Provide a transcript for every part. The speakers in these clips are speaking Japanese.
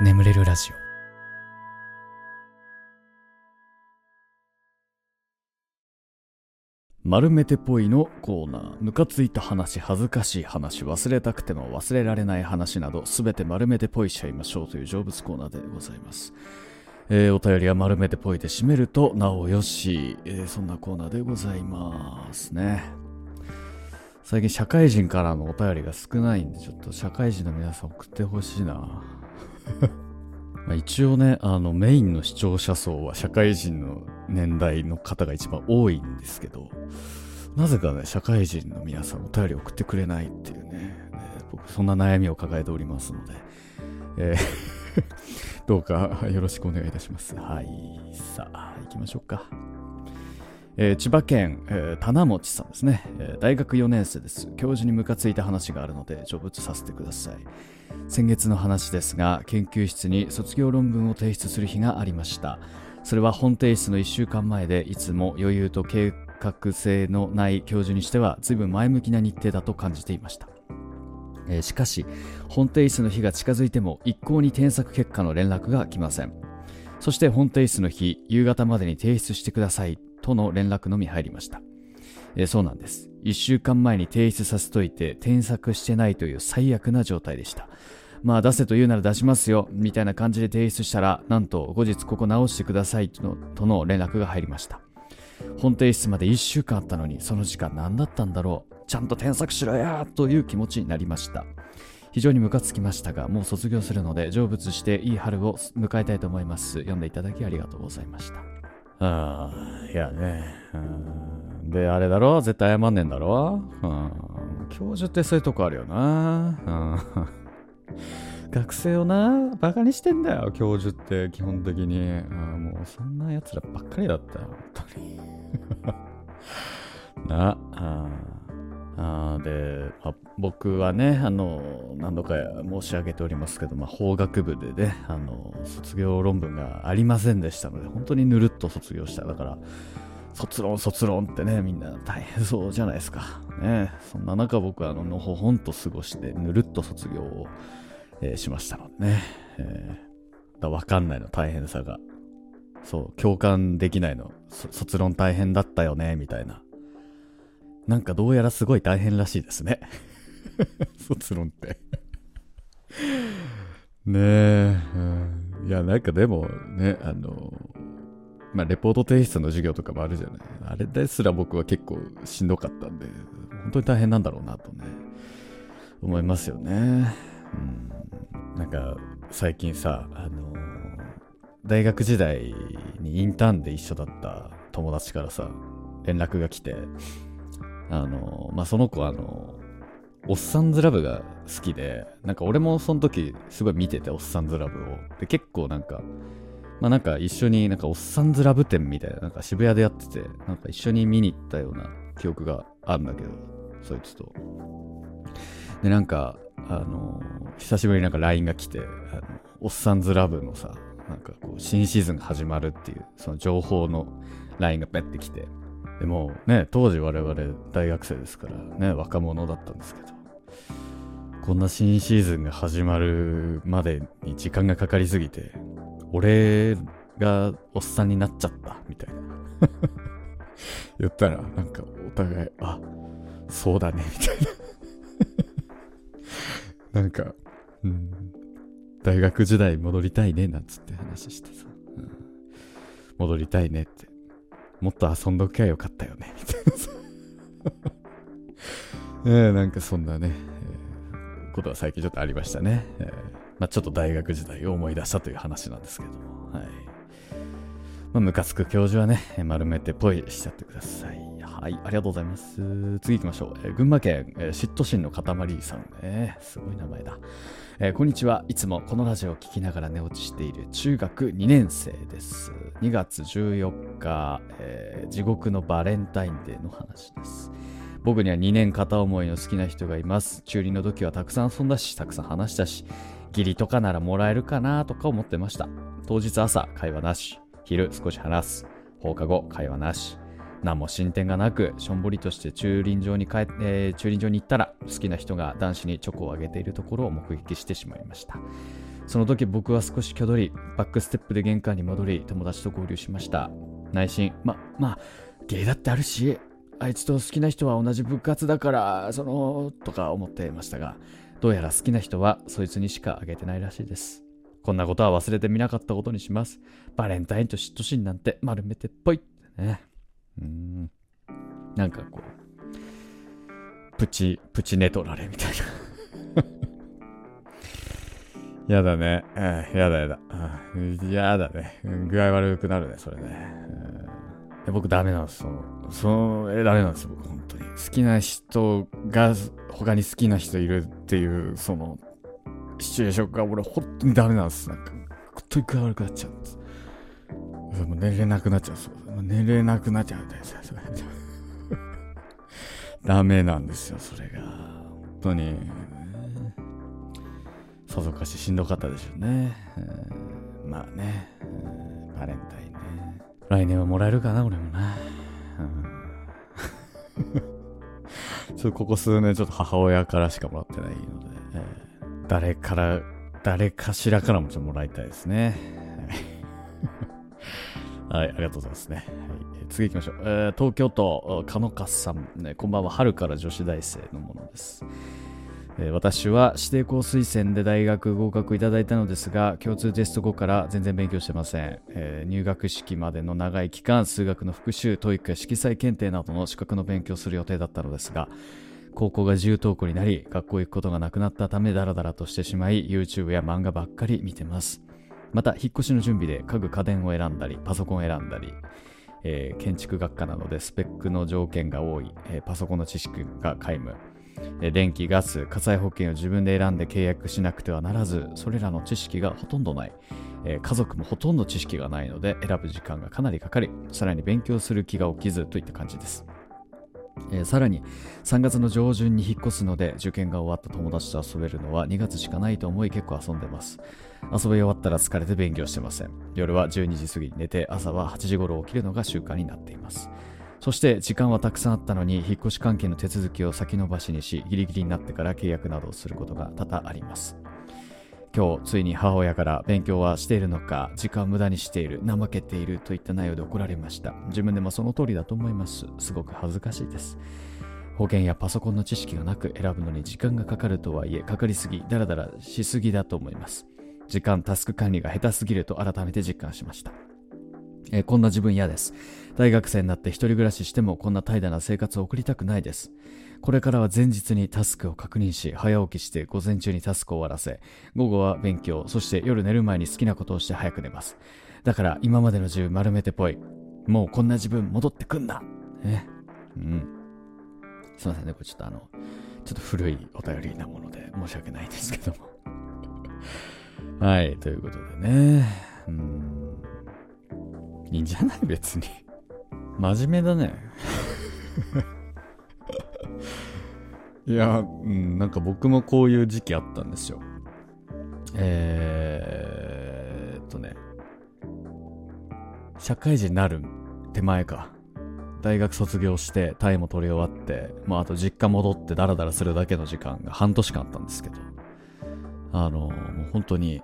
眠れるラジオ。丸めてぽいのコーナー。ムカついた話恥ずかしい話忘れたくても忘れられない話などすべて丸めてぽいしちゃいましょうという成仏コーナーでございます。えー、お便りは丸めてぽいで締めるとなおよし、えー、そんなコーナーでございますね。最近社会人からのお便りが少ないんでちょっと社会人の皆さん送ってほしいな。ま一応ねあのメインの視聴者層は社会人の年代の方が一番多いんですけどなぜかね社会人の皆さんお便り送ってくれないっていうねね僕そんな悩みを抱えておりますので、えー どうかよろしくお願いいたします。はい。さあ、行きましょうか。えー、千葉県、えー、棚持さんですね、えー、大学4年生です。教授にムカついた話があるので、成仏させてください。先月の話ですが、研究室に卒業論文を提出する日がありました。それは本提出の1週間前で、いつも余裕と計画性のない教授にしては、随分前向きな日程だと感じていました。え、しかし本提出の日が近づいても一向に添削結果の連絡が来ませんそして本提出の日夕方までに提出してくださいとの連絡のみ入りました、えー、そうなんです。1週間前に提出させといて添削してないという最悪な状態でした。まあ出せと言うなら出しますよみたいな感じで提出したらなんと後日ここ直してくださいとのとの連絡が入りました。本提出まで1週間あったのにその時間何だったんだろう。ちゃんと添削しろやという気持ちになりました。非常にムカつきましたがもう卒業するので成仏していい春を迎えたいと思います。読んでいただきありがとうございました。ああいやね。であれだろ？絶対謝んねえんだろ？うん。教授ってそういうとこあるよな。学生をなバカにしてんだよ。教授って基本的に。もうそんな奴らばっかりだったよ。本当に。な。ああで、まあ、僕はね、あの、何度か申し上げておりますけど、まあ、法学部でね、あの、卒業論文がありませんでしたので、本当にぬるっと卒業した。だから、卒論、卒論ってね、みんな大変そうじゃないですか。ね、そんな中僕は、あの、のほほんと過ごして、ぬるっと卒業を、えー、しましたのでね。えー、だわかんないの、大変さが。そう、共感できないの。卒論大変だったよね、みたいな。なんかどうやらすごい大変らしいですね。卒論ってねえ、うん。いや、なんかでもね、あの、まあ、レポート提出の授業とかもあるじゃない。あれですら僕は結構しんどかったんで、本当に大変なんだろうなとね、思いますよね。うん。なんか、最近さ、あの、大学時代にインターンで一緒だった友達からさ、連絡が来て、あの、まあ、その子あの、おっさんずラブが好きで、なんか俺もその時すごい見てて、おっさんずラブを。で、結構なんか、まあなんか一緒になんかおっさんずラブ展みたいな、なんか渋谷でやってて、なんか一緒に見に行ったような記憶があるんだけど、そいつと。で、なんか、あの、久しぶりになんか LINE が来て、あのおっさんずラブのさ、なんかこう、新シーズンが始まるっていう、その情報の LINE がペッて来て、でもね、当時我々大学生ですからね、若者だったんですけど、こんな新シーズンが始まるまでに時間がかかりすぎて、俺がおっさんになっちゃった、みたいな。言ったら、なんかお互い、あ、そうだね、みたいな。なんか、うん、大学時代戻りたいね、なんつって話してさ、うん、戻りたいねってもっと遊んどきゃよかったよね、みたいなさ。えー、なんかそんなね、えー、ことは最近ちょっとありましたね。えー、まあ、ちょっと大学時代を思い出したという話なんですけども。はい。まあ、ムカつく教授はね、丸めてぽいしちゃってください。はい、ありがとうございます。次行きましょう。えー、群馬県、えー、嫉妬心の塊さんね。すごい名前だ。えー、こんにちは。いつもこのラジオを聴きながら寝落ちしている中学2年生です。2月14日、え、地獄のバレンタインデーの話です。僕には2年片思いの好きな人がいます。中2の時はたくさん遊んだし、たくさん話したし、義理とかならもらえるかなとか思ってました。当日朝、会話なし。昼、少し話す。放課後、会話なし。何も進展がなく、しょんぼりとして駐輪場に帰、えー、駐輪場に行ったら、好きな人が男子にチョコをあげているところを目撃してしまいました。その時僕は少し挙取り、バックステップで玄関に戻り、友達と合流しました。内心、ま、まあ、芸だってあるし、あいつと好きな人は同じ部活だから、その、とか思ってましたが、どうやら好きな人はそいつにしかあげてないらしいです。こんなことは忘れてみなかったことにします。バレンタインと嫉妬心なんて丸めてっぽいってね。うん。なんかこう、プチ、プチネトラレみたいな やだね。やだやだ。やだね。具合悪くなるね、それね。僕ダメなんです。その、その、え、ダメなんですよ、僕本当に。好きな人が他に好きな人いるっていう、その、シチュエーションが俺本当にダメなんです。なんか、本当に具合悪くなっちゃうんです。もう寝れなくなっちゃう。そう寝れなくなっちゃうんです。ダメなんですよ、それが。本当に。さぞかししんどかったでしょうね。まあね、バレンタインね。来年はもらえるかな、俺もな。ちょっとここ数年ちょっと母親からしかもらってないので、えー、誰から、誰かしらからもちょっともらいたいですね。はい、ありがとうございますね。はい、次行きましょう。えー、東京都、かのかさん、ね、こんばんは、春から女子大生のものです。私は指定校推薦で大学合格いただいたのですが共通テスト後から全然勉強してません、えー、入学式までの長い期間数学の復習 TOEIC や色彩検定などの資格の勉強する予定だったのですが高校が自由登校になり学校行くことがなくなったためダラダラとしてしまい YouTube や漫画ばっかり見てます。また引っ越しの準備で家具家電を選んだりパソコンを選んだりえー、建築学科なのでスペックの条件が多い、えー、パソコンの知識が皆無。電気、ガス、火災保険を自分で選んで契約しなくてはならず、それらの知識がほとんどない。え家族もほとんど知識がないので選ぶ時間がかなりかかり、さらに勉強する気が起きずといった感じです。えー、さらに3月の上旬に引っ越すので受験が終わった友達と遊べるのは2月しかないと思い結構遊んでます遊び終わったら疲れて勉強してません夜は12時過ぎに寝て朝は8時頃起きるのが習慣になっていますそして時間はたくさんあったのに引っ越し関係の手続きを先延ばしにしギリギリになってから契約などをすることが多々あります。今日ついに母親から勉強はしているのか時間を無駄にしている怠けているといった内容で怒られました。自分でもその通りだと思います。すごく恥ずかしいです。保険やパソコンの知識がなく選ぶのに時間がかかるとはいえかかりすぎダラダラしすぎだと思います。時間タスク管理が下手すぎると改めて実感しました。えー、こんな自分嫌です。大学生になって一人暮らししてもこんな怠惰な生活を送りたくないです。これからは前日にタスクを確認し、早起きして午前中にタスクを終わらせ、午後は勉強、そして夜寝る前に好きなことをして早く寝ます。だから今までの自分丸めてぽい。もうこんな自分戻ってくんな。ね。うん。すいませんね、これちょっとあの、ちょっと古いお便りなもので申し訳ないですけども。はい、ということでね。うんいいんじゃない別に。真面目だね。いや、うん、なんか僕もこういう時期あったんですよ。えーっとね、社会人になる手前か。大学卒業してタイも取り終わって、まああと実家戻ってダラダラするだけの時間が半年間あったんですけど、あの、もう本当に、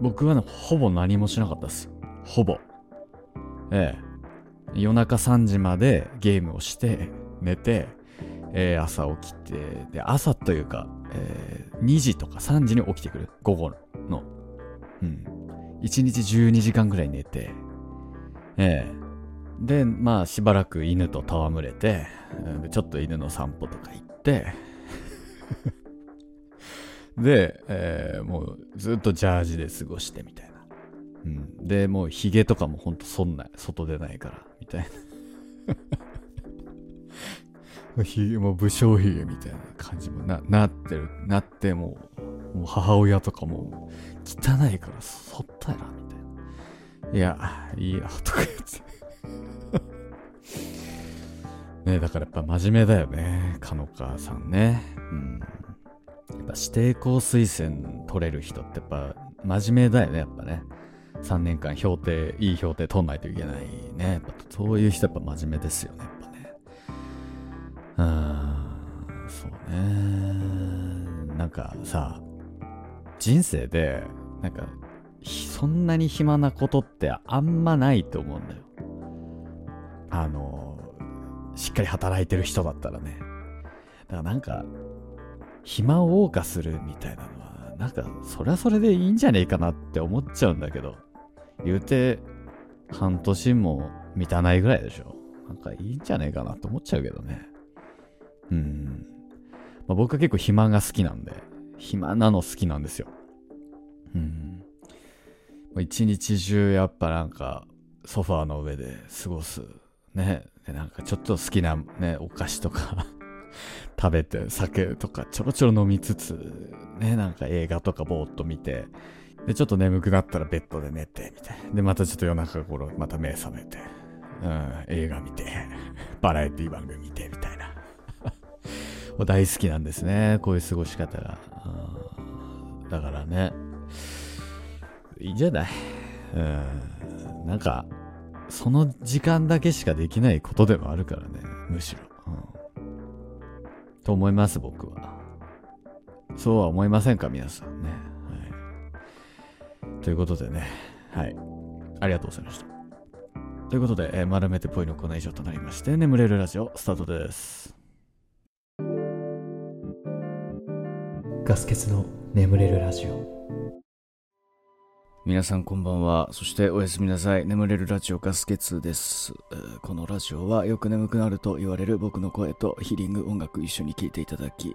僕はね、ほぼ何もしなかったです。ほぼ。ええ、夜中3時までゲームをして寝て、えー、朝起きてで朝というか、えー、2時とか3時に起きてくる。午後の。うん。1日12時間ぐらい寝てええ。でまあしばらく犬と戯れて、ちょっと犬の散歩とか行って で、えー、もうずっとジャージで過ごしてみたいな。うん。で、もうヒゲとかもほんとそんない。外出ないから、みたいな。ひ げも武将ひげみたいな感じもな、なってる。なってもう、もう母親とかも汚いからそったやな、みたいな。いや、いいや、とか言って。ねだからやっぱ真面目だよね。かのかさんね。うん。やっぱ指定校推薦取れる人ってやっぱ真面目だよね、やっぱね。3年間評定、いい評定取んないといけないね。そういう人やっぱ真面目ですよね、やっぱね。うん、そうね。なんかさ、人生でなんか、そんなに暇なことってあんまないと思うんだよ。あの、しっかり働いてる人だったらね。だからなんか、暇を謳歌するみたいなのは、なんか、それはそれでいいんじゃねえかなって思っちゃうんだけど、言うて、半年も満たないぐらいでしょ。なんかいいんじゃねえかなって思っちゃうけどね。うん。まあ、僕は結構暇が好きなんで、暇なの好きなんですよ。うん。一日中やっぱなんかソファーの上で過ごす。ね。でなんかちょっと好きなね、お菓子とか 食べて酒とかちょろちょろ飲みつつ、ね、なんか映画とかぼーっと見て、で、ちょっと眠くなったらベッドで寝て、みたいな。で、またちょっと夜中頃、また目覚めて、うん、映画見て、バラエティ番組見て、みたいな。大好きなんですね、こういう過ごし方が。だからね、いいんじゃない？うん。なんか、その時間だけしかできないことでもあるからね、むしろ。うん、と思います、僕は。そうは思いませんか、皆さんね。はい。ということでね、はい。ありがとうございました。ということで、えー、丸めてぽいのコーナー以上となりまして、眠れるラジオスタートです。ガス欠の眠れるラジオ。皆さんこんばんは。そしておやすみなさい。眠れるラジオガスケツです、このラジオはよく眠くなると言われる僕の声とヒーリング音楽一緒に聴いていただき、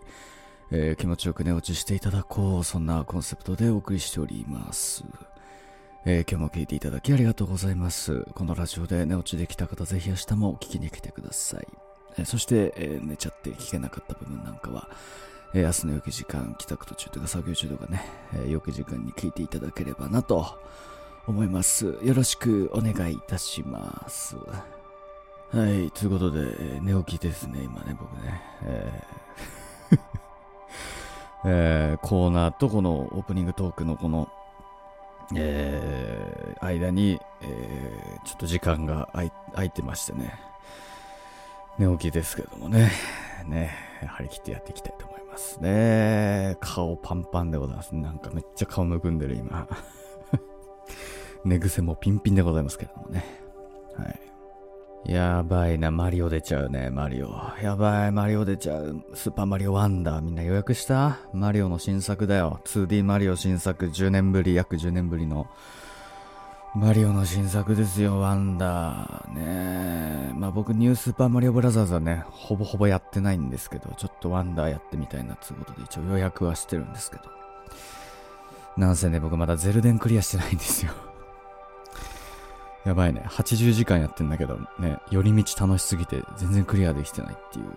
えー、気持ちよく寝落ちしていただこう。そんなコンセプトでお送りしております。えー、今日も聴いていただきありがとうございます。このラジオで寝落ちできた方、ぜひ明日も聞きに来てください。えー、そして、え寝ちゃって聞けなかった部分なんかは、えー、明日の良き時間、帰宅途中とか作業中とかね、えー、良き時間に聞いていただければなと思います。よろしくお願いいたします。はい、ということで、寝起きですね、今ね、僕ね。えーえー、コーナーとこのオープニングトークのこの、えー、間に、えー、ちょっと時間が空いてましてね。寝起きですけどもね。ね、張り切ってやっていきたいと思います。ね。顔パンパンでございます。なんかめっちゃ顔むくんでる今。寝癖もピンピンでございますけどもね。はい。やばいな、マリオ出ちゃうね、マリオ。やばい、マリオ出ちゃう。スーパーマリオワンダー。みんな予約した？マリオの新作だよ。2D マリオ新作、10年ぶり、約10年ぶりのマリオの新作ですよ、ワンダー。ねえまあ僕、ニュースーパーマリオブラザーズはね、ほぼほぼやってないんですけど、ちょっとワンダーやってみたいなってことで一応予約はしてるんですけど。なんせね、僕まだゼルデンクリアしてないんですよ。やばいね。80時間やってんだけど、ね、寄り道楽しすぎて全然クリアできてないっていう。ね、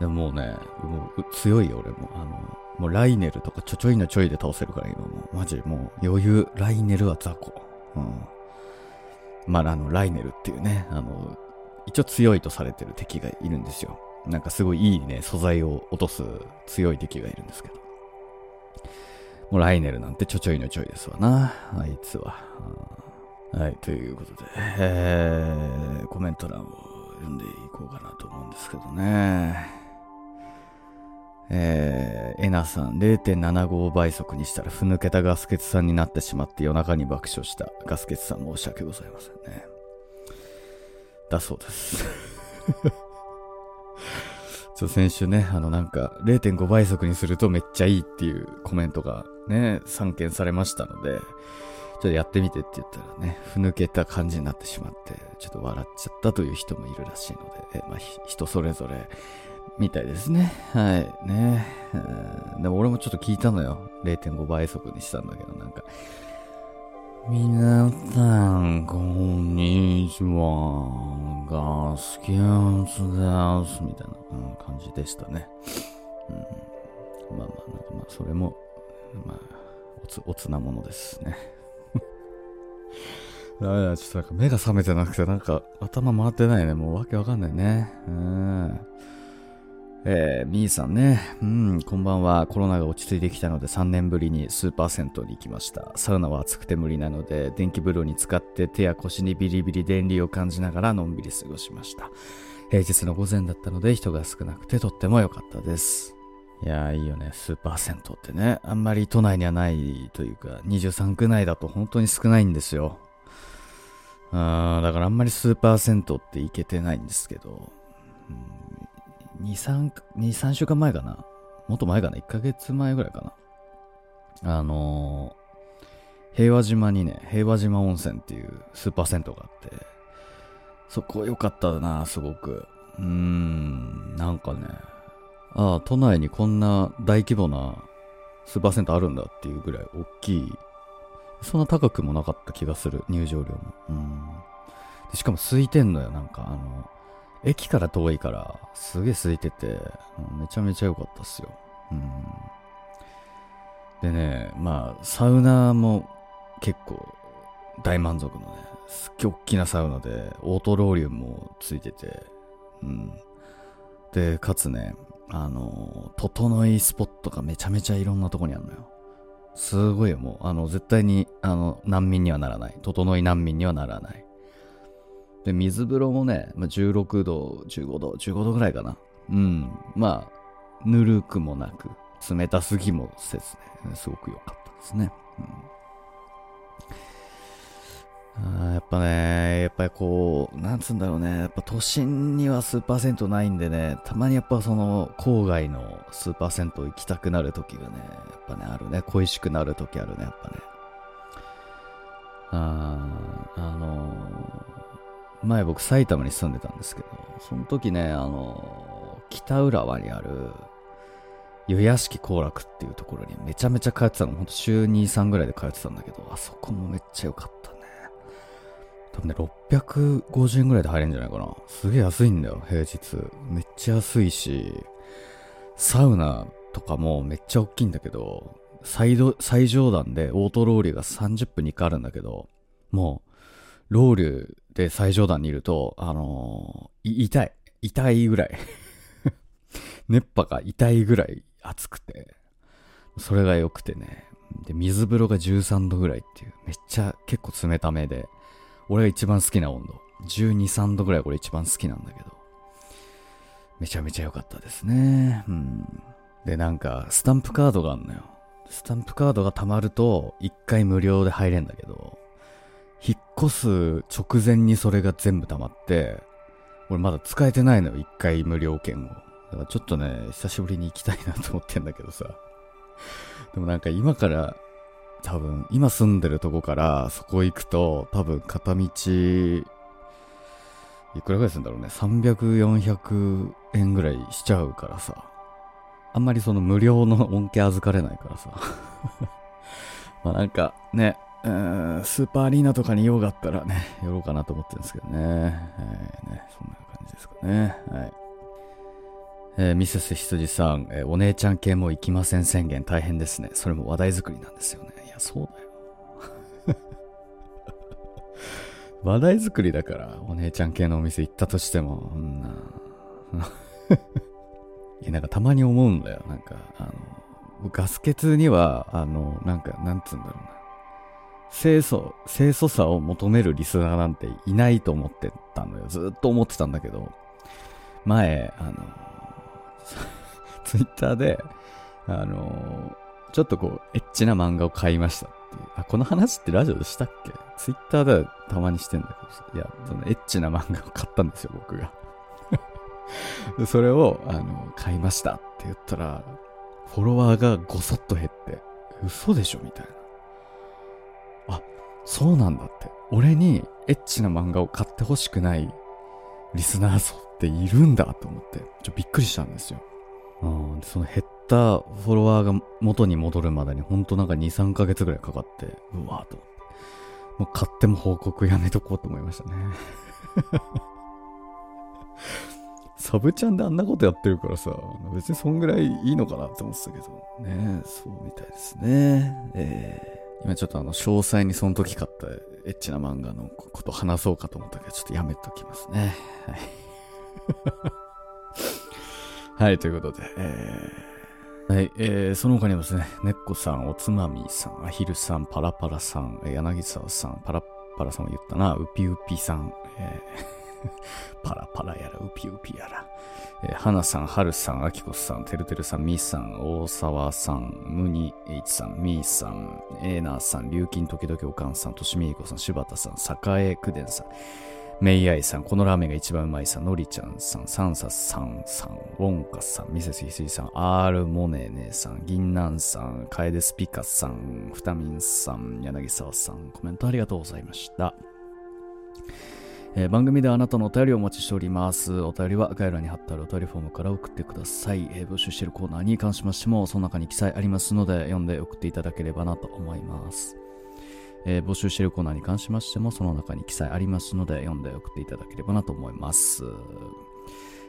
でももうね、もう強いよ、俺も。あの、もうライネルとかちょちょいのちょいで倒せるから今もう。マジもう余裕。ライネルは雑魚。うん。まああのライネルっていうね。あの一応強いとされてる敵がいるんですよ。なんかすごいいいね素材を落とす強い敵がいるんですけど。もうライネルなんてちょちょいのちょいですわな。あいつは。はい、ということで、えー、コメント欄を読んでいこうかなと思うんですけどね。えー、エナさん0.75倍速にしたらふぬけたガスケツさんになってしまって夜中に爆笑したガスケツさん申し訳ございませんね。だそうです。ちょ先週ね、あのなんか0.5倍速にするとめっちゃいいっていうコメントがね、散見されましたので、ちょっとやってみてって言ったらね、ふぬけた感じになってしまって、ちょっと笑っちゃったという人もいるらしいので、えまあ、人それぞれみたいですね。はい。ね。でも俺もちょっと聞いたのよ。0.5倍速にしたんだけど、なんか。皆さん、こんにちは。ガスキャンスです。みたいな、感じでしたね。うん、まあまあ、なんかまあ、それも、まあ、おつ、おつなものですね。ダメだ、ちょっとなんか目が覚めてなくて、なんか頭回ってないね。もうわけわかんないね。うん。えー、みーさんね。うん、こんばんは。コロナが落ち着いてきたので3年ぶりにスーパー銭湯に行きました。サウナは暑くて無理なので、電気風呂に使って手や腰にビリビリ電流を感じながらのんびり過ごしました。平日の午前だったので人が少なくてとっても良かったです。いやーいいよね。スーパー銭湯ってね。あんまり都内にはないというか、23区内だと本当に少ないんですよ。あだからあんまりスーパー銭湯って行けてないんですけど、うん、2、3、2、3週間前かな。もっと前かな。1ヶ月前ぐらいかな。あのー、平和島にね、平和島温泉っていうスーパー銭湯があって、そこ良かったな、すごく。うーん、なんかね、ああ、都内にこんな大規模なスーパー銭湯あるんだっていうぐらい大きいそんな高くもなかった気がする、入場料も。うん。でしかも空いてんのよ、なんか、あの、駅から遠いから、すげえ空いてて、めちゃめちゃ良かったっすよ。うん。でね、まあ、サウナも結構大満足のね、すっげえ大きなサウナで、オートローリュもついてて、うん。で、かつね、あの、整いスポットがめちゃめちゃいろんなとこにあるのよ。すごいよ、もう、あの、絶対に、あの、難民にはならない。整い難民にはならない。で、水風呂もね、まあ、16度、15度、15度ぐらいかな。うん。まあ、ぬるくもなく、冷たすぎもせずね、すごく良かったですね。うんあやっぱね、やっぱりこう、なんつうんだろうね、やっぱ都心にはスーパー銭湯ないんでね、たまにやっぱその郊外のスーパー銭湯行きたくなる時がね、やっぱね、あるね、恋しくなる時あるね、やっぱね。ああの、前僕埼玉に住んでたんですけど、その時ね、あの、北浦和にある、湯屋敷行楽っていうところにめちゃめちゃ通ってたの、ほんと週2、3ぐらいで通ってたんだけど、あそこもめっちゃ良かったね。多分ね、650円ぐらいで入れるんじゃないかな。すげえ安いんだよ、平日。めっちゃ安いし、サウナとかもめっちゃ大きいんだけど、最最上段でオートローリーが30分に1回あるんだけど、もう、ロールで最上段にいると、あのー、痛い。痛いぐらい 熱波が痛いぐらい暑くて、それが良くてね。で、水風呂が13度ぐらいっていう、めっちゃ結構冷ためで、俺が一番好きな温度。12、3度ぐらいこれ一番好きなんだけど。めちゃめちゃ良かったですね。うん。で、なんか、スタンプカードがあんのよ。スタンプカードが貯まると、1回無料で入れんだけど、引っ越す直前にそれが全部貯まって、俺まだ使えてないのよ、1回無料券を。だからちょっとね、久しぶりに行きたいなと思ってんだけどさ。でもなんか今から多分、今住んでるとこからそこ行くと、多分片道、いくらぐらいするんだろうね。300、400円ぐらいしちゃうからさ。あんまりその無料の恩恵預かれないからさ。まあなんかね、うんスーパーアリーナとかに用があったらね、寄ろうかなと思ってるんですけどね。えー、ねそんな感じですかね。はい。えー、ミセス羊さん、えー、お姉ちゃん系も行きません宣言大変ですね。それも話題作りなんですよね。そうだよ。話題作りだから、お姉ちゃん系のお店行ったとしてもそ、んな。いや、なんかたまに思うんだよ。なんか、あの、ガス欠には、あの、なんか、なんつうんだろうな。清楚、清楚さを求めるリスナーなんていないと思ってたのよ。ずっと思ってたんだけど、前、あの、ツイッターで、あの、ちょっとこう、エッチな漫画を買いましたっていう。あ、この話ってラジオでしたっけ？ツイッターではたまにしてんだけど。いや、そのエッチな漫画を買ったんですよ、僕が。それを、あの、買いましたって言ったら、フォロワーがごそっと減って、嘘でしょみたいな。あ、そうなんだって。俺にエッチな漫画を買ってほしくないリスナー層っているんだと思って、ちょびっくりしたんですよ。うん、その減ったフォロワーが元に戻るまでにほんとなんか2、3ヶ月ぐらいかかって、うわぁと。もう買っても報告やめとこうと思いましたね。サブちゃんであんなことやってるからさ、別にそんぐらいいいのかなって思ってたけど、ねそうみたいですね。えー、今ちょっとあの、詳細にその時買ったエッチな漫画のこと話そうかと思ったけど、ちょっとやめときますね。はい。はい、ということで、えー、はい、えー、その他にもですね、ねっこさん、おつまみさん、あひるさん、パラパラさん、柳沢さん、パラパラさんも言ったな、うぴうぴさん、え パラパラやら、ウピウピやら。えー、花さん、はるさん、あきこさん、てるてるさん、みーさん、大沢さん、むにえいちさん、みーさん、えーなーさん、りゅうきん時々おかんさん、としみいこさん、柴田さん、さかえくでんさん、メイアイさん、このラーメンが一番うまいさん、のりちゃんさん、サンサさんさん、ウォンカさん、ミセスひすいさん、アールモネーネさん、銀杏さん、カエデスピカさん、フタミンさん、柳沢さん、コメントありがとうございました。えー、番組であなたのお便りをお待ちしております。お便りは概要欄に貼ってあるお便りフォームから送ってください。えー、募集しているコーナーに関しましても、その中に記載ありますので、読んで送っていただければなと思います。えー、募集しているコーナーに関しましても、その中に記載ありますので、読んで送っていただければなと思います。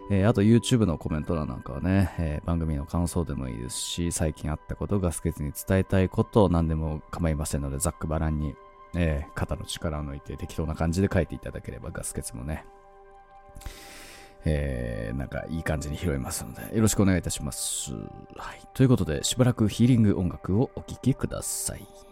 えー、あと YouTube のコメント欄なんかはね、えー、番組の感想でもいいですし、最近あったこと、ガスケツに伝えたいこと何でも構いませんので、ざっくばらんにえー、肩の力を抜いて適当な感じで書いていただければガス欠もね、えー、なんかいい感じに拾えますので、よろしくお願いいたします。はい。ということで、しばらくヒーリング音楽をお聴きください。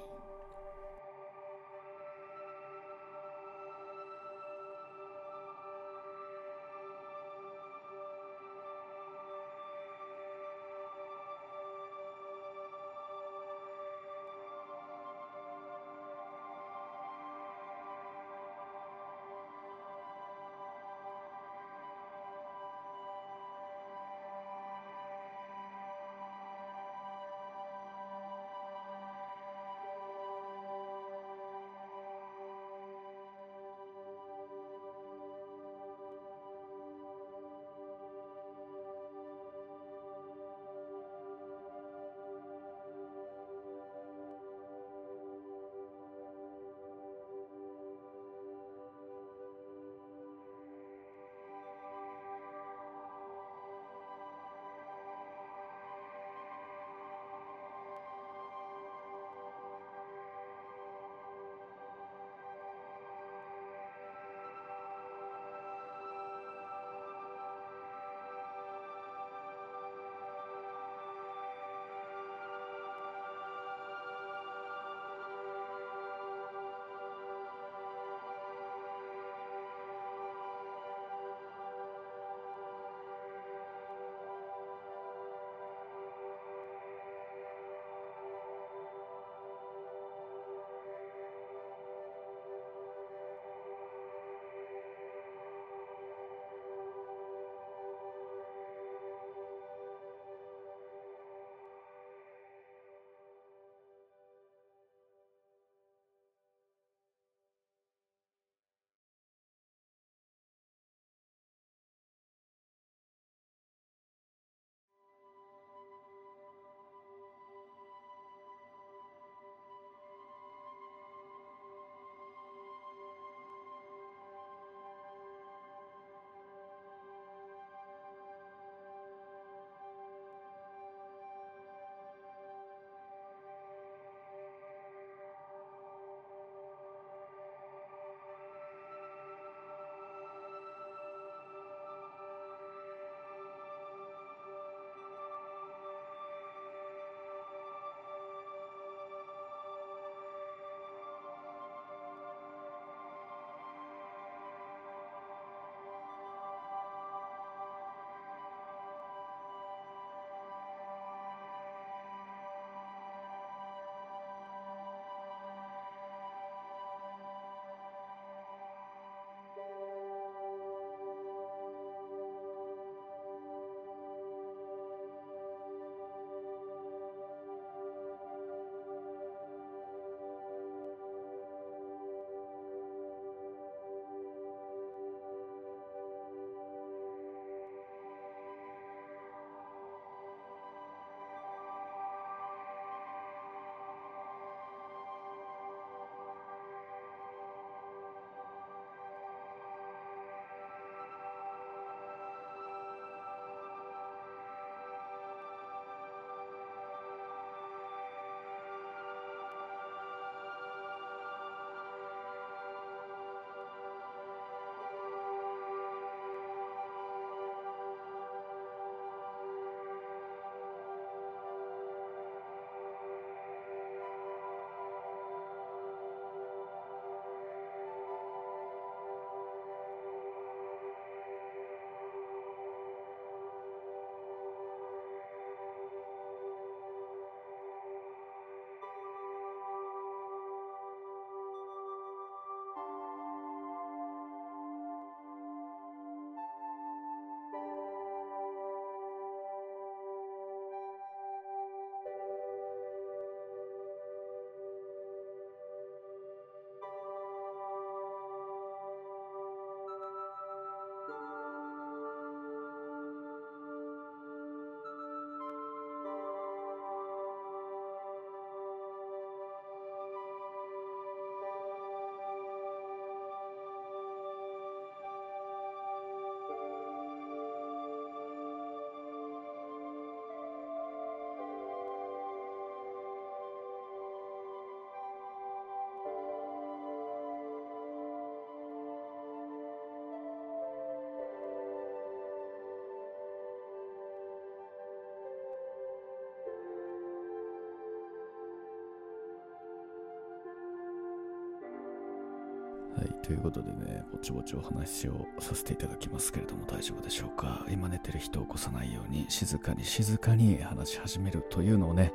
い、ということでね、ぼちぼちお話をさせていただきますけれども大丈夫でしょうか。今寝てる人を起こさないように静かに静かに話し始めるというのをね、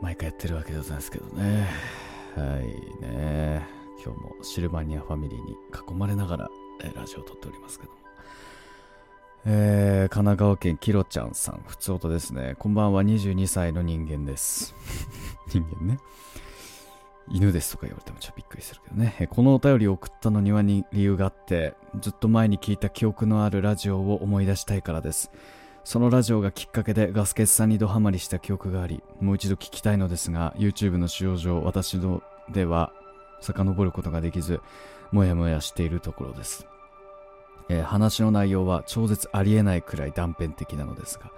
毎回やってるわけでございますけどね。はいね。今日もシルバニアファミリーに囲まれながら、えラジオを撮っておりますけども。えー、神奈川県キロちゃんさん、普通音ですね。こんばんは、22歳の人間です。人間ね。犬ですとか言われてもちょっとびっくりするけどね。このお便りを送ったのには理由があって、ずっと前に聞いた記憶のあるラジオを思い出したいからです。そのラジオがきっかけでガスケツさんにドハマりした記憶があり、もう一度聞きたいのですが、YouTube の使用上、私のでは遡ることができず、もやもやしているところです。えー話の内容は超絶ありえないくらい断片的なのですが、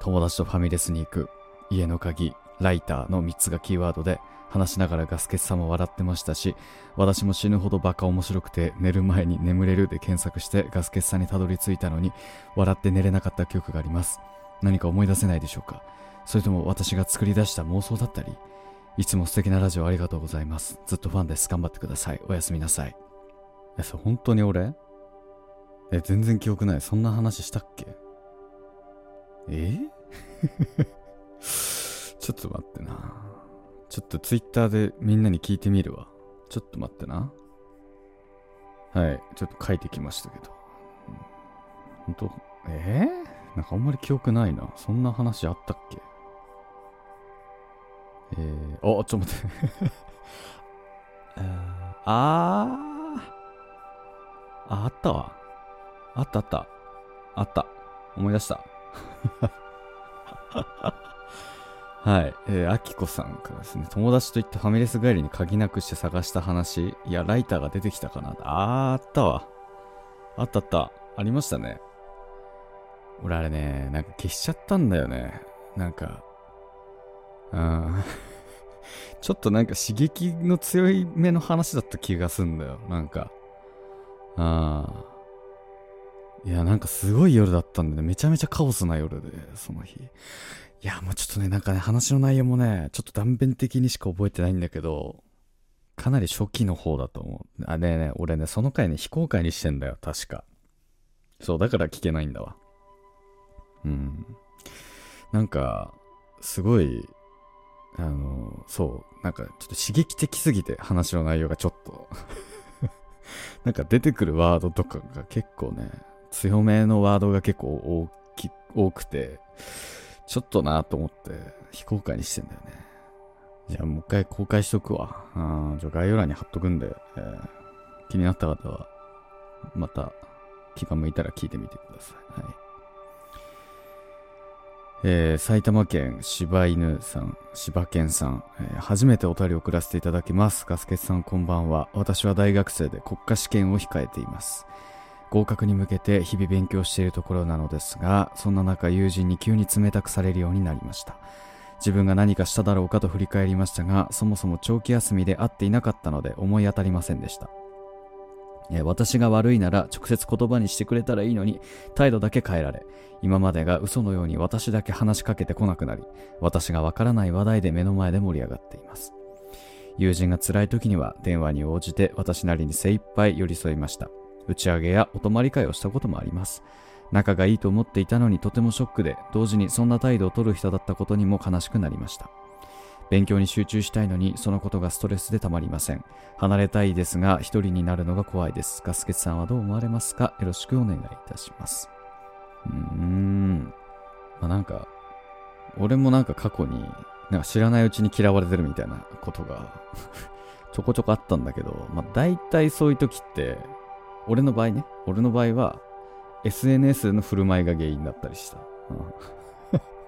友達とファミレスに行く、家の鍵、ライターの3つがキーワードで、話しながらガスケツさんも笑ってましたし、私も死ぬほどバカ面白くて、寝る前に眠れるで検索してガスケツさんにたどり着いたのに、笑って寝れなかった記憶があります。何か思い出せないでしょうか？それとも私が作り出した妄想だったり？いつも素敵なラジオありがとうございます。ずっとファンです。頑張ってください。おやすみなさい。え、それ本当に俺？え、全然記憶ない。そんな話したっけ？え？ちょっと待ってな。ちょっとツイッターでみんなに聞いてみるわ。ちょっと待ってな。はい。ちょっと書いてきましたけど。本当？えー、なんかあんまり記憶ないな。そんな話あったっけ？えー、あ、ちょっと待って。あーあーあ、あったわ。あったあった。あった。思い出した。はい。えー、あきこさんからですね、友達と行ったファミレス帰りに鍵なくして探した話、いや、ライターが出てきたかな。あー、あったわ。あったあった。ありましたね。俺あれね、なんか消しちゃったんだよね。なんか、うん。ちょっとなんか刺激の強い目の話だった気がすんだよ。なんか。ああ。いや、なんかすごい夜だったんでね、めちゃめちゃカオスな夜で、その日。いや、もうちょっとね、なんかね、話の内容もね、ちょっと断片的にしか覚えてないんだけど、かなり初期の方だと思う。あ、ねえねえ、俺ね、その回ね、非公開にしてんだよ、確か。そう、だから聞けないんだわ。うん。なんか、すごい、あの、そう、なんかちょっと刺激的すぎて話の内容がちょっと なんか出てくるワードとかが結構ね、強めのワードが結構大き多くて、ちょっとなと思って非公開にしてんだよね。じゃあもう一回公開しとくわ。うんじゃあ概要欄に貼っとくんで、えー気になった方は、また気が向いたら聞いてみてください。はい。えー埼玉県柴犬さん、柴犬さん、えー初めてお便りを送らせていただきます。ガスケツさんこんばんは。私は大学生で国家試験を控えています。合格に向けて日々勉強しているところなのですが、そんな中友人に急に冷たくされるようになりました。自分が何かしただろうかと振り返りましたが、そもそも長期休みで会っていなかったので思い当たりませんでした。え私が悪いなら直接言葉にしてくれたらいいのに態度だけ変えられ今までが嘘のように私だけ話しかけてこなくなり私がわからない話題で目の前で盛り上がっています友人が辛い時には電話に応じて私なりに精一杯寄り添いました打ち上げやお泊まり会をしたこともあります。仲がいいと思っていたのにとてもショックで同時にそんな態度を取る人だったことにも悲しくなりました。勉強に集中したいのにそのことがストレスでたまりません。離れたいですが一人になるのが怖いです。ガスケツさんはどう思われますか？よろしくお願いいたします。うーん。まあなんか俺もなんか過去になんか知らないうちに嫌われてるみたいなことが ちょこちょこあったんだけどまあ大体そういう時って俺の場合ね俺の場合は SNS の振る舞いが原因だったりした、うん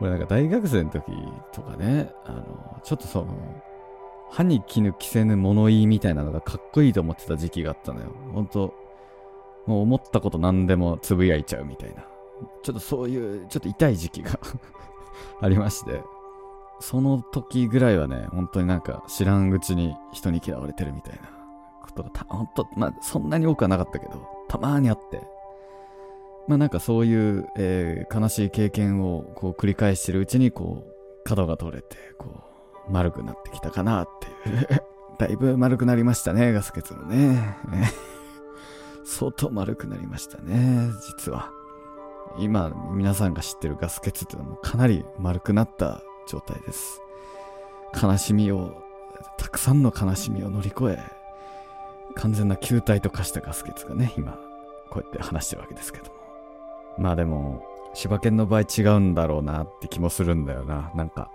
俺なんか大学生の時とかね、あの、ちょっとその、歯に衣着せぬ物言いみたいなのがかっこいいと思ってた時期があったのよ。ほんと、もう思ったこと何でもつぶやいちゃうみたいな。ちょっとそういう、ちょっと痛い時期が ありまして、その時ぐらいはね、本当になんか知らんうちに人に嫌われてるみたいなことがた、ほんと、まあそんなに多くはなかったけど、たまにあって、まあなんかそういう、えー悲しい経験をこう繰り返してるうちにこう角が取れてこう丸くなってきたかなっていう だいぶ丸くなりましたね、ガス欠もね。相当丸くなりましたね、実は。今、皆さんが知ってるガス欠っていうのもかなり丸くなった状態です。悲しみを、たくさんの悲しみを乗り越え、完全な球体と化したガス欠がね、今、こうやって話してるわけですけども。まあでも、柴犬の場合違うんだろうなって気もするんだよな。なんか、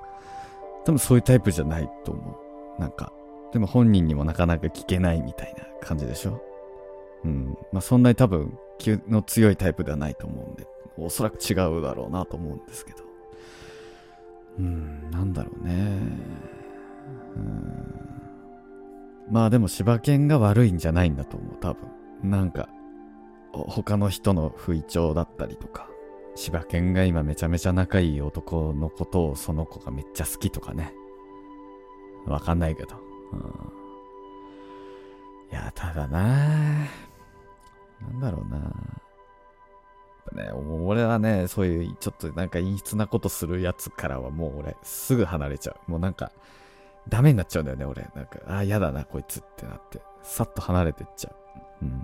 多分そういうタイプじゃないと思う。なんか、でも本人にもなかなか聞けないみたいな感じでしょうん。まあそんなに多分、気の強いタイプではないと思うんで、おそらく違うだろうなと思うんですけど。うん、なんだろうね。うん。まあでも柴犬が悪いんじゃないんだと思う、多分。なんか、他の人の不意調だったりとか、柴犬が今めちゃめちゃ仲いい男のことをその子がめっちゃ好きとかね。わかんないけど。うん、いや、ただななんだろうなね、俺はね、そういうちょっとなんか陰湿なことするやつからはもう俺すぐ離れちゃう。もうなんか、ダメになっちゃうんだよね、俺。なんか、ああ、嫌だな、こいつってなって。さっと離れてっちゃう。うん。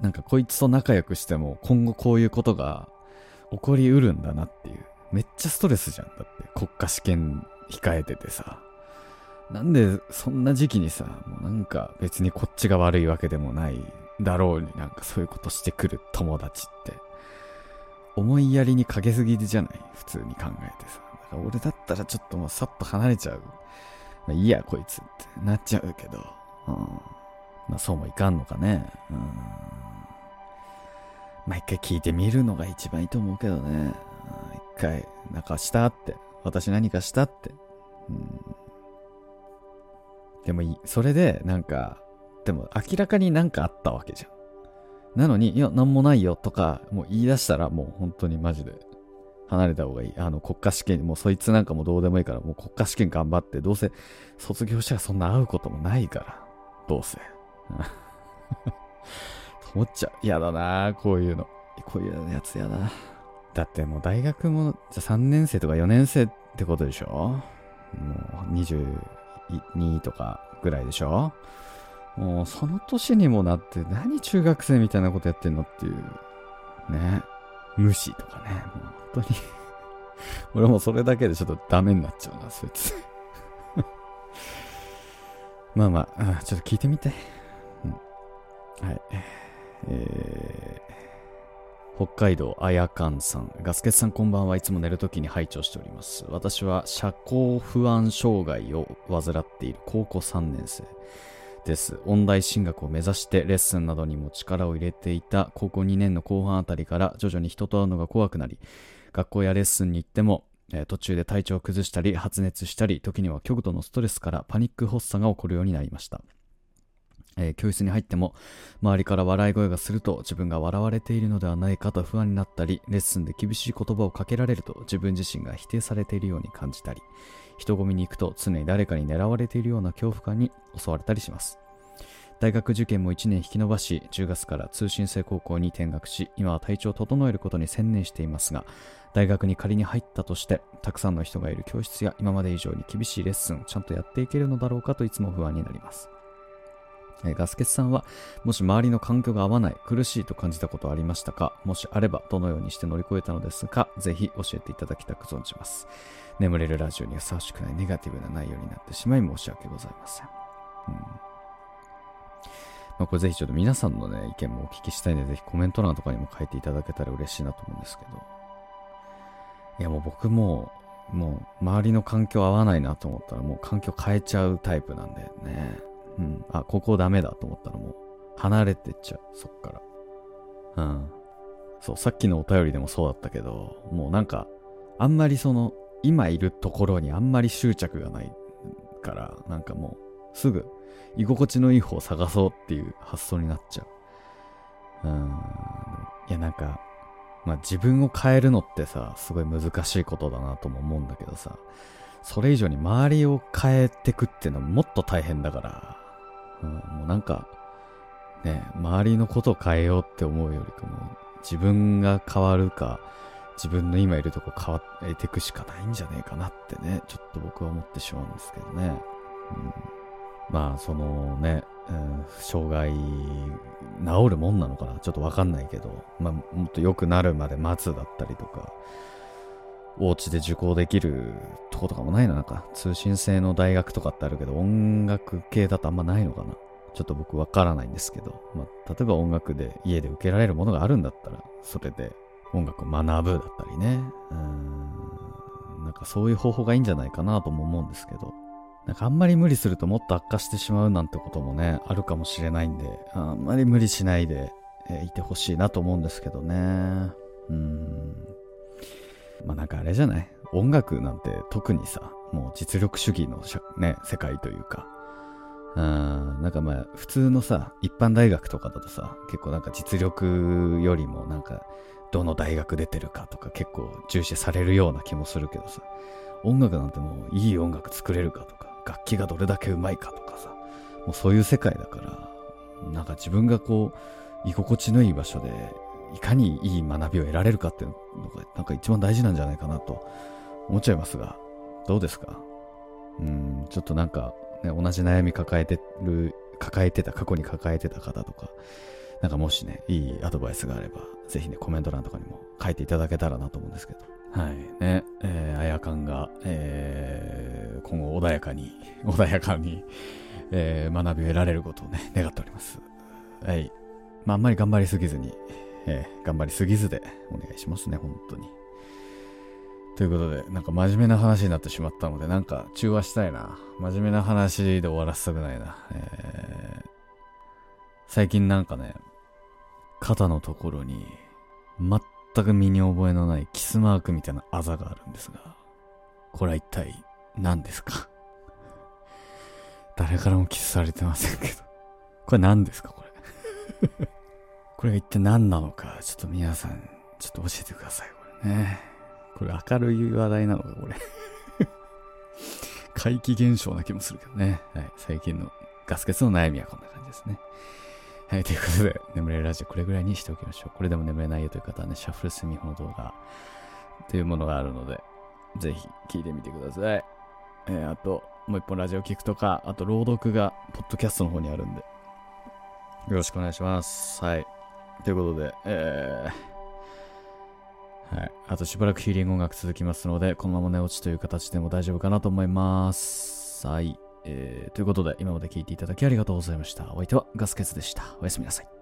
なんかこいつと仲良くしても今後こういうことが起こりうるんだなっていう。めっちゃストレスじゃん。だって国家試験控えててさ。なんでそんな時期にさ、もうなんか別にこっちが悪いわけでもないだろうになんかそういうことしてくる友達って。思いやりにかけすぎじゃない？普通に考えてさ。俺だったらちょっともうさっと離れちゃう。まあ、いいや、こいつってなっちゃうけど。うん。まあそうもいかんのかね。うん。まあ一回聞いてみるのが一番いいと思うけどね。一回、なんかしたって。私何かしたって。うん。でもいい。それで、なんか、でも明らかになんかあったわけじゃん。なのに、いや、なんもないよとか、もう言い出したらもう本当にマジで離れた方がいい。あの、国家試験、もうそいつなんかもどうでもいいから、もう国家試験頑張って、どうせ卒業したらそんな会うこともないから。どうせ。思っちゃう。嫌だなこういうの。こういうやつ嫌だ。だってもう大学も、じゃ3年生とか4年生ってことでしょ？もう22とかぐらいでしょ？もうその年にもなって何中学生みたいなことやってんのっていう。ね。無視とかね。もう本当に 俺もそれだけでちょっとダメになっちゃうな、そいつ まあまあ、ちょっと聞いてみて。うん、はい。えー、北海道あやかんさん。ガスケツさんこんばんはいつも寝るときに拝聴しております。私は社交不安障害を患っている高校3年生です。音大進学を目指してレッスンなどにも力を入れていた高校2年の後半あたりから徐々に人と会うのが怖くなり、学校やレッスンに行ってもえ途中で体調を崩したり発熱したり時には極度のストレスからパニック発作が起こるようになりましたえー、教室に入っても周りから笑い声がすると自分が笑われているのではないかと不安になったりレッスンで厳しい言葉をかけられると自分自身が否定されているように感じたり人混みに行くと常に誰かに狙われているような恐怖感に襲われたりします。大学受験も1年引き延ばし10月から通信制高校に転学し今は体調を整えることに専念していますが大学に仮に入ったとしてたくさんの人がいる教室や今まで以上に厳しいレッスンちゃんとやっていけるのだろうかといつも不安になります。えガスケツさんは、もし周りの環境が合わない、苦しいと感じたことはありましたか？もしあれば、どのようにして乗り越えたのですか？ぜひ教えていただきたく存じます。眠れるラジオにふさわしくないネガティブな内容になってしまい申し訳ございません。うんまあ、これぜひちょっと皆さんのね、意見もお聞きしたいので、ぜひコメント欄とかにも書いていただけたら嬉しいなと思うんですけど。いやもう僕も、もう周りの環境合わないなと思ったらもう環境変えちゃうタイプなんでね。うん。あ、ここダメだと思ったらもう、離れてっちゃう、そっから。うん。そう、さっきのお便りでもそうだったけど、もうなんか、あんまりその、今いるところにあんまり執着がないから、なんかもう、すぐ、居心地のいい方を探そうっていう発想になっちゃう。うん。いや、なんか、まあ自分を変えるのってさ、すごい難しいことだなとも思うんだけどさ、それ以上に周りを変えてくっていうのはもっと大変だから、うん、もうなんか、ね、周りのことを変えようって思うよりかも、自分が変わるか、自分の今いるとこ変わっていくしかないんじゃねえかなってね、ちょっと僕は思ってしまうんですけどね。うん、まあそのね、うん、障害治るもんなのかなちょっとわかんないけど、まあ、もっと良くなるまで待つだったりとか、お家で受講できるとことかもないのなんか通信制の大学とかってあるけど音楽系だとあんまないのかなちょっと僕わからないんですけど、まあ、例えば音楽で家で受けられるものがあるんだったらそれで音楽を学ぶだったりね。うん。なんかそういう方法がいいんじゃないかなとも思うんですけど。なんかあんまり無理するともっと悪化してしまうなんてこともねあるかもしれないんであんまり無理しないで、えいてほしいなと思うんですけどね。うん。まあなんかあれじゃない？音楽なんて特にさ、もう実力主義のね、世界というか、うん、なんかまあ普通のさ、一般大学とかだとさ、結構なんか実力よりもなんか、どの大学出てるかとか結構重視されるような気もするけどさ、音楽なんてもういい音楽作れるかとか、楽器がどれだけうまいかとかさ、もうそういう世界だから、なんか自分がこう、居心地のいい場所でいかにいい学びを得られるかっていうのが、なんか一番大事なんじゃないかなと思っちゃいますが、どうですか？うん、ちょっとなんか、ね、同じ悩み抱えてる、抱えてた、過去に抱えてた方とか、なんかもしね、いいアドバイスがあれば、ぜひね、コメント欄とかにも書いていただけたらなと思うんですけど。はい。ね、えー、あやかんが、えー、今後穏やかに、穏やかに、えー、学びを得られることをね、願っております。はい。まあ、あんまり頑張りすぎずに、えー、頑張りすぎずでお願いしますね、本当に。ということで、なんか真面目な話になってしまったので、なんか中和したいな。真面目な話で終わらせたくないな。えー、最近なんかね、肩のところに、全く身に覚えのないキスマークみたいなあざがあるんですが、これは一体何ですか？誰からもキスされてませんけど。これ何ですか？これ これが一体何なのか、ちょっと皆さん、ちょっと教えてください、これね。これ明るい話題なのか、これ。怪奇現象な気もするけどね。はい。最近のガス欠の悩みはこんな感じですね。はい。ということで、眠れるラジオこれぐらいにしておきましょう。これでも眠れないよという方はね、シャッフルスミホの動画というものがあるので、ぜひ聞いてみてください。えー、あと、もう一本ラジオ聞くとか、あと朗読が、ポッドキャストの方にあるんで、よろしくお願いします。はい。ということで、えー、はい。あとしばらくヒーリング音楽続きますので、このまま寝落ちという形でも大丈夫かなと思います。はい。えー、ということで、今まで聞いていただきありがとうございました。お相手はガスケツでした。おやすみなさい。